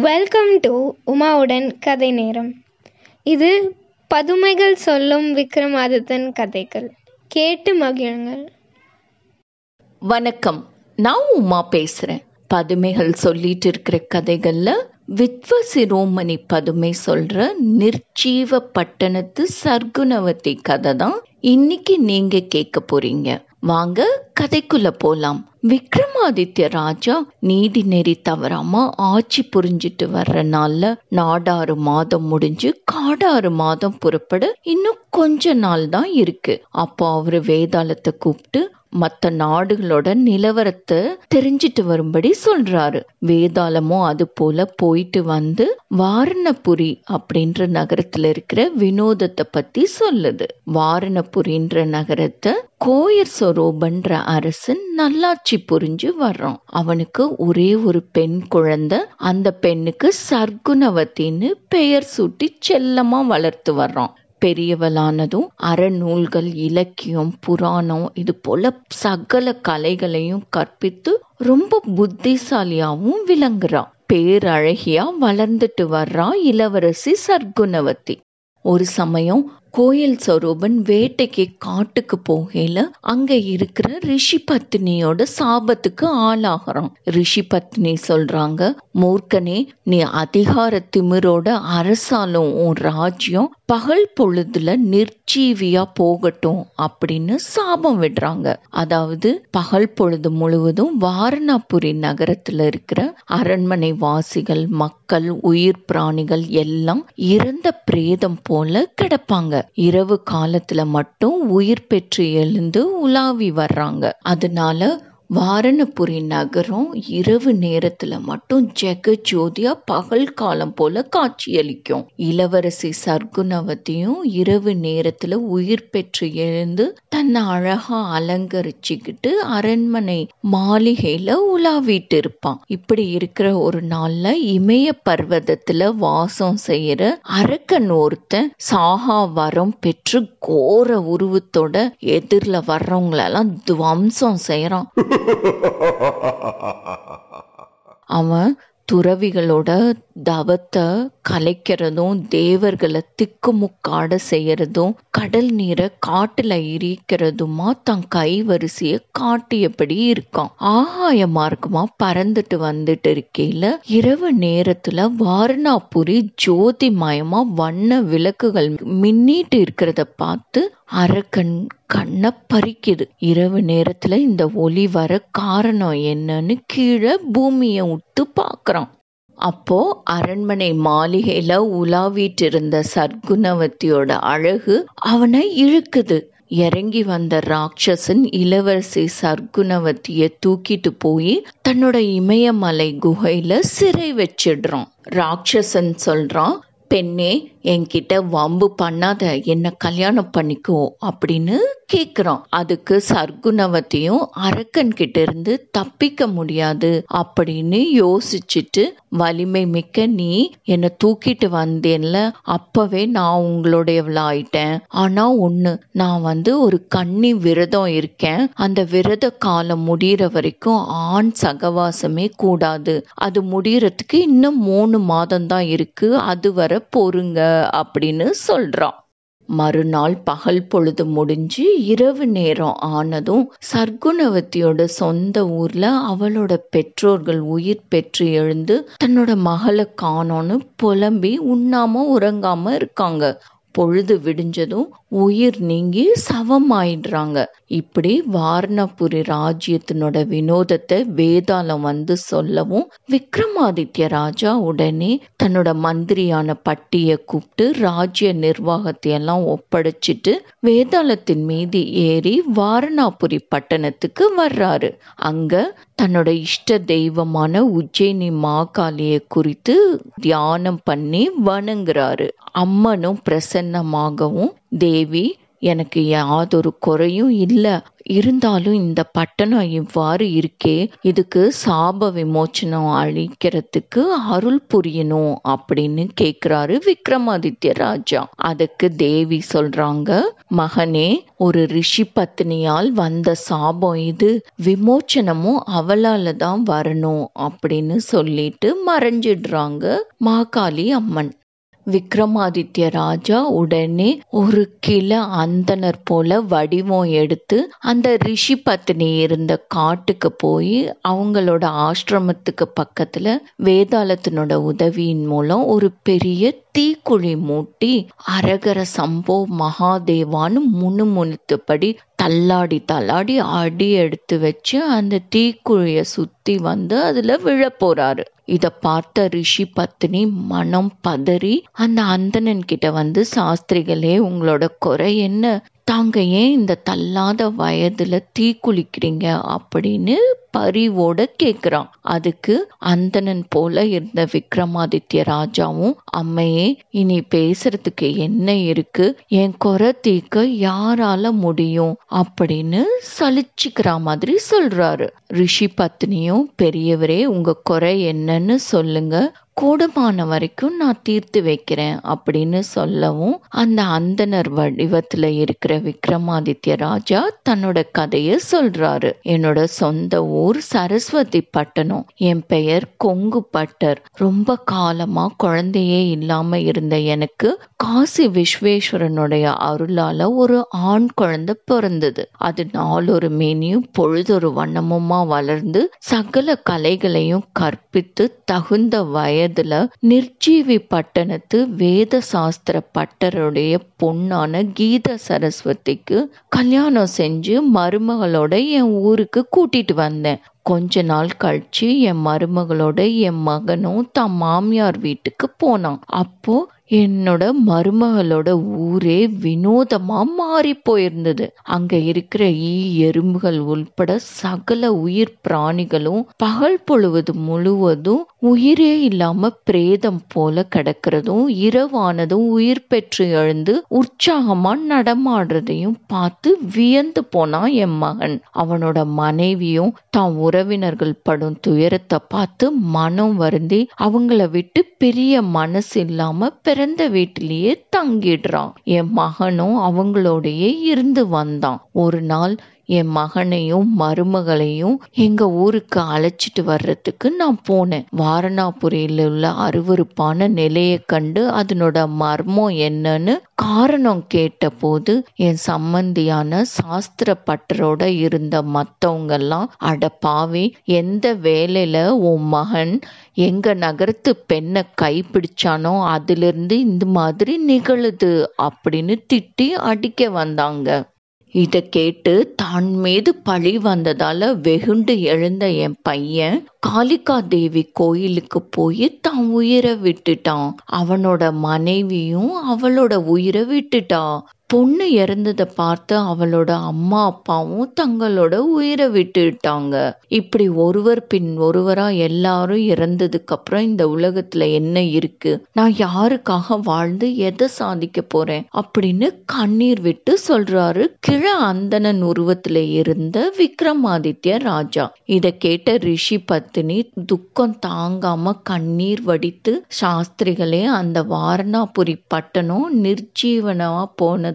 Welcome to உமாவுடன் கதை நேரம். இது பதுமைகள் சொல்லும் விக்ரமாதித்தன் கதைகள். கேட்டு மகிழுங்கள். வணக்கம். நான் உமா பேசுறேன். பதுமைகள் சொல்லிட்டு இருக்கிற கதைகள்ல வித்வ சிரோமணி பதுமை சொல்ற நிர்ஜீவ பட்டணத்து சர்க்குணவதி கதை தான் இன்னைக்கு நீங்க கேட்க போறீங்க. வாங்க கதைக்குள்ள போலாம். விக்ரமாதித்ய ராஜா நீதி நெறி தவறாம ஆட்சி புரிஞ்சிட்டு வர்ற நாள்ல நாடாறு மாதம் முடிஞ்சு காடாறு மாதம் புறப்பட இன்னும் கொஞ்ச நாள் தான் இருக்கு. அப்போ அவரு வேதாளத்தை கூப்பிட்டு மற்ற நாடுகளோட நிலவரத்தை தெரிஞ்சிட்டு வரும்படி சொல்றாரு. வேதாளமும் அது போல போயிட்டு வந்து வாரணபுரி அப்படின்ற நகரத்துல இருக்கிற வினோதத்தை பத்தி சொல்லுது. வாரணபுரின்ற நகரத்தை கோயர் சொரூபன்ற அரசன் நல்லாட்சி புரிஞ்சு வர்றான். அவனுக்கு ஒரே ஒரு பெண் குழந்தை. அந்த பெண்ணுக்கு சர்க்குணவத்தின்னு பெயர் சூட்டி செல்லமா வளர்த்து வர்றான். பெரியவளானதும் அறநூல்கள் இலக்கியம் புராணம் இது போல சகல கலைகளையும் கற்பித்து ரொம்ப புத்திசாலியாவும் விளங்குறா. பேரழகியா வளர்ந்துட்டு வர்றா இளவரசி சர்க்குணவதி ஒரு சமயம் கோயில் சொரூபன் வேட்டைக்கு காட்டுக்கு போகையில அங்க இருக்கிற ரிஷி பத்னியோட சாபத்துக்கு ஆளாகிறான். ரிஷி பத்னி சொல்றாங்க மூர்க்கனே நீ அதிகார திமிரோட அரசாலும் உன் ராஜ்யம் பகல் பொழுதுல நிர்ஜீவியா போகட்டும் அப்படின்னு சாபம் விடுறாங்க. அதாவது பகல் பொழுது முழுவதும் வாரணாபுரி நகரத்துல இருக்கிற அரண்மனை வாசிகள் மக்கள் உயிர் பிராணிகள் எல்லாம் இறந்த பிரேதம் போல கிடப்பாங்க. இரவு காலத்துல மட்டும் உயிர் பெற்று எழுந்து உலாவி வர்றாங்க. அதனால வாரணபுரி நகரம் இரவு நேரத்துல மட்டும் ஜெக ஜோதியா பகல் காலம் போல காட்சியளிக்கும். இளவரசி சர்க்குணவதியும் இரவு நேரத்துல உயிர் பெற்று எழுந்து தன்னை அழகா அலங்கரிச்சுக்கிட்டு அரண்மனை மாளிகையில உலாவிட்டு இருப்பான் இப்படி இருக்கிற ஒரு நாள்ல இமய பர்வதத்துல வாசம் செய்யற அரக்கன் ஒருத்தன் சாகா வரம் பெற்று கோர உருவத்தோட எதிரில் வர்றவங்களெல்லாம் துவம்சம் செய்யறான். அவன் துறவிகளோட தவத்தை கலைக்கிறதும் தேவர்களை திக்குமுக்காட செய்யறதும் கடல் நீரை காட்டுல எரிக்கிறதுமா தன் கை வரிசைய காட்டியபடி இருக்கான். ஆகாய மார்க்கமா பறந்துட்டு வந்துட்டு இருக்கையில இரவு நேரத்துல வாரணாபுரி ஜோதிமயமா வண்ண விளக்குகள் மின்னிட்டு இருக்கிறத பார்த்து அரக்கன் கண்ணை பறிக்குது. இரவு நேரத்துல இந்த ஒளி வர காரணம் என்னன்னு கீழே பூமியை விட்டு பார்க்குறான். அப்போ அரண்மனை மாளிகையில உலாவிட்டு இருந்த சர்க்குணவத்தியோட அழகு அவனை இழுக்குது. இறங்கி வந்த ராட்சசன் இளவரசி சர்க்குணவத்திய தூக்கிட்டு போய் தன்னோட இமயமலை குகையில சிறை வச்சிடுறான். ராட்சசன் சொல்றான் பெண்ணே என்கிட்ட வம்பு பண்ணாத என்ன கல்யாணம் பண்ணிக்கோ அப்படின்னு கேட்குறோம் அதுக்கு சர்க்குணவத்தையும் அரக்கன் கிட்ட இருந்து தப்பிக்க முடியாது அப்படின்னு யோசிச்சுட்டு வலிமை மிக்க நீ என்னை தூக்கிட்டு வந்தேன்ல அப்பவே நான் உங்களுடையவளாயிட்டேன் ஆனா ஒண்ணு நான் வந்து ஒரு கன்னி விரதம் இருக்கேன். அந்த விரத காலம் முடிகிற வரைக்கும் ஆண் சகவாசமே கூடாது. அது முடிகிறதுக்கு இன்னும் மூணு மாதம் தான் இருக்கு. அதுவரை பொறுங்க. அப்படின்னு சொல்றான். மறுநாள் பகல் பொழுது முடிஞ்சு இரவு நேரம் ஆனதும் சர்க்குணவத்தியோட சொந்த ஊர்ல அவளோட பெற்றோர்கள் உயிர் பெற்று எழுந்து தன்னோட மகளை காணோன்னு புலம்பி உண்ணாம உறங்காம இருக்காங்க. பொழுது விடிஞ்சதும் உயிர் நீங்கி சவமாயிடுறாங்க. இப்படி வாரணபுரி ராஜ்யத்தினோட வினோதத்தை வேதாளம் வந்து சொல்லவும் விக்ரமாதித்ய ராஜா உடனே தன்னோட மந்திரியான பட்டிய கூப்பிட்டு ராஜ்ய நிர்வாகத்தை எல்லாம் ஒப்படைச்சிட்டு வேதாளத்தின் மீது ஏறி வாரணாபுரி பட்டணத்துக்கு வர்றாரு. அங்க தன்னோட இஷ்ட தெய்வமான உஜ்ஜயினி மாகாளியை குறித்து தியானம் பண்ணி வணங்குறாரு. அம்மனும் பிரசன்னமாகவும் தேவி எனக்கு யாதொரு குறையும் இல்லை. இருந்தாலும் இந்த பட்டணம் இவ்வாறு இருக்கே இதுக்கு சாப விமோச்சனம் அளிக்கிறதுக்கு அருள் புரியணும் அப்படின்னு கேக்குறாரு விக்ரமாதித்ய ராஜா. அதுக்கு தேவி சொல்றாங்க மகனே ஒரு ரிஷி பத்னியால் வந்த சாபம் இது. விமோச்சனமும் அவளால தான் வரணும் அப்படின்னு சொல்லிட்டு மறைஞ்சிடுறாங்க மாகாளி அம்மன். விக்ரமாதித்ய ராஜா உடனே ஒரு கிள அந்தனர் போல வடிவம் எடுத்து அந்த ரிஷி பத்னி இருந்த காட்டுக்கு போய் அவங்களோட ஆசிரமத்துக்கு பக்கத்துல வேதாளத்தினோட உதவியின் மூலம் ஒரு பெரிய தீக்குழி மூட்டி அரகர சம்போ மகாதேவான்னு முணுமுணுத்தபடி தள்ளாடி தள்ளாடி அடி எடுத்து வச்சு அந்த தீக்குழிய சுத்தி வந்து அதுல விழப்போறாரு. இத பார்த்த ரிஷி பத்னி மனம் பதறி அந்த அந்தணன் கிட்ட வந்து சாஸ்திரிகளே உங்களோட குறை என்ன? தாங்க ஏன் இந்த தள்ளாத வயதுல தீக்குளிக்கிறீங்க அப்படின்னு பரிவோட கேக்குறான் அதுக்கு அந்தணன் போல இருந்த விக்ரமாதித்ய ராஜாவும் அம்மையே இனி பேசுறதுக்கு என்ன இருக்கு? என் குறை தீக்க யாரால முடியும்? அப்படின்னு சலிச்சுக்கிற மாதிரி சொல்றாரு. ரிஷி பத்னியும் பெரியவரே உங்க குறை என்னன்னு சொல்லுங்க. கூடமான வரைக்கும் நான் தீர்த்து வைக்கிறேன் அப்படின்னு சொல்லவும் அந்த அந்தனர் வடிவத்துல இருக்கிற விக்ரமாதித்ய ராஜா தன்னோட கதைய சொல்றாரு. என்னோட சொந்த ஊர் சரஸ்வதி பட்டணம். என் பெயர் கொங்கு பட்டர். ரொம்ப காலமா குழந்தையே இல்லாம இருந்த எனக்கு காசி விஸ்வேஸ்வரனுடைய அருளால ஒரு ஆண் குழந்தை பிறந்தது. அது நாளொரு மேனியும் பொழுதொரு வண்ணமுமா வளர்ந்து சகல கலைகளையும் கற்பித்து தகுந்த வயதுல நிர்ஜீவி பட்டணத்து வேத சாஸ்திர பட்டருடைய பொண்ணான கீத சரஸ்வதிக்கு கல்யாணம் செஞ்சு மருமகளோட என் ஊருக்கு கூட்டிட்டு வந்தேன். கொஞ்ச நாள் கழிச்சு என் மருமகளோட என் மகனும் தம் மாமியார் வீட்டுக்கு போனான். அப்போ என்னோட மருமகளோட ஊரே வினோதமா மாறி போயிருந்தது. அங்க இருக்கிற ஈ எறும்புகள் உள்பட சகல உயிர் பிராணிகளும் பகல் பொழுவது முழுவதும் உயிரே இல்லாம பிரேதம் போல கிடக்கிறதும் இரவானதும் உயிர் பெற்று எழுந்து உற்சாகமா நடமாடுறதையும் பார்த்து வியந்து போனான் என் மகன். அவனோட மனைவியும் தான் உறவினர்கள் படும் துயரத்தை பார்த்து மனம் வருந்தி அவங்கள விட்டு பெரிய மனசு இல்லாம பிறந்த வீட்டிலேயே தங்கிடுறான். என் மகனும் அவங்களோடையே இருந்து வந்தான். ஒரு நாள் என் மகனையும் மருமகளையும் எங்க ஊருக்கு அழைச்சிட்டு வர்றதுக்கு நான் போனேன். வாரணாபுரியில உள்ள அருவருப்பான நிலையை கண்டு அதனோட மர்மம் என்னன்னு காரணம் கேட்டபோது என் சம்மந்தியான சாஸ்திர பட்டரோட இருந்த மத்தவங்க எல்லாம் அட பாவி எந்த வேலையில உன் மகன் எங்க நகரத்து பெண்ணை கைப்பிடிச்சானோ அதிலிருந்து இந்த மாதிரி நிகழுது? அப்படின்னு திட்டி அடிக்க வந்தாங்க. இத கேட்டு தான் மீது பழி வந்ததால வெகுண்டு எழுந்த என் பையன் காளிகா தேவி கோயிலுக்கு போய் தான் உயிரை விட்டுட்டான். அவனோட மனைவியும் அவளோட உயிரை விட்டுட்டா. பொண்ணு இறந்ததை பார்த்து அவளோட அம்மா அப்பாவும் தங்களோட உயிரை விட்டுட்டாங்க இப்படி ஒருவர் பின் ஒருவரா எல்லாரும் இறந்ததுக்கு அப்புறம் இந்த உலகத்துல என்ன இருக்கு? நான் யாருக்காக வாழ்ந்து எதை சாதிக்க போறேன்? அப்படின்னு கண்ணீர் விட்டு சொல்றாரு கிழ அந்தனன் உருவத்துல இருந்த விக்ரமாதித்ய ராஜா. இத கேட்ட ரிஷி பத்தினி துக்கம் தாங்காம கண்ணீர் வடித்து சாஸ்திரிகளே அந்த வாரணாபுரி பட்டணம் நிர்ஜீவனமா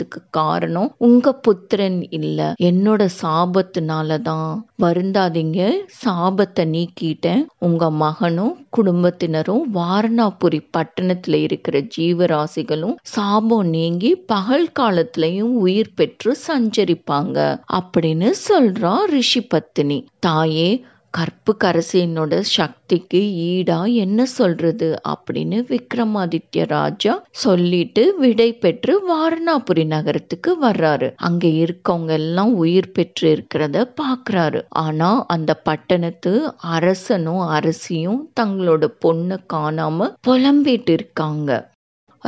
போனதுக்கு காரணம் உங்க புத்திரன் இல்ல. என்னோட சாபத்தினால தான் வருந்தாதீங்க. சாபத்தை நீக்கிட்டேன். உங்க மகனும் குடும்பத்தினரும் வாரணாபுரி பட்டணத்துல இருக்கிற ஜீவராசிகளும் சாபம் நீங்கி பகல் காலத்திலையும் உயிர் பெற்று சஞ்சரிப்பாங்க. அப்படின்னு சொல்றா ரிஷி பத்தினி. தாயே கற்பு கரசியனோட சக்திக்கு ஈடா என்ன சொல்றது அப்படின்னு விக்ரமாதித்ய ராஜா சொல்லிட்டு விடை பெற்று வாரணாபுரி நகரத்துக்கு வர்றாரு. அங்க இருக்கவங்க எல்லாம் உயிர் பெற்று இருக்கிறத பாக்குறாரு. ஆனா அந்த பட்டணத்து அரசனும் அரசியும் தங்களோட பொண்ணு காணாம புலம்பிட்டு இருக்காங்க.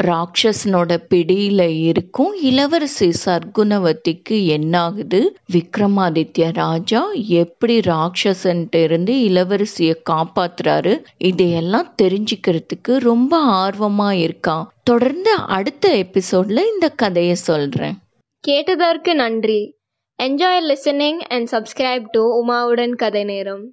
ராட்சசனோட பிடியில இருக்கும் இளவரசி சர்க்குணவதிக்கு என்னாகுது? விக்ரமாதித்ய ராஜா எப்படி ராட்சசன்ட்டு இருந்து இளவரசிய காப்பாத்துறாரு? இதையெல்லாம் தெரிஞ்சுக்கிறதுக்கு ரொம்ப ஆர்வமா இருக்கான். தொடர்ந்து அடுத்த எபிசோட்ல இந்த கதையை சொல்றேன். கேட்டதற்கு நன்றி. Enjoy listening and subscribe to உமாவுடன் கதை நேரம்.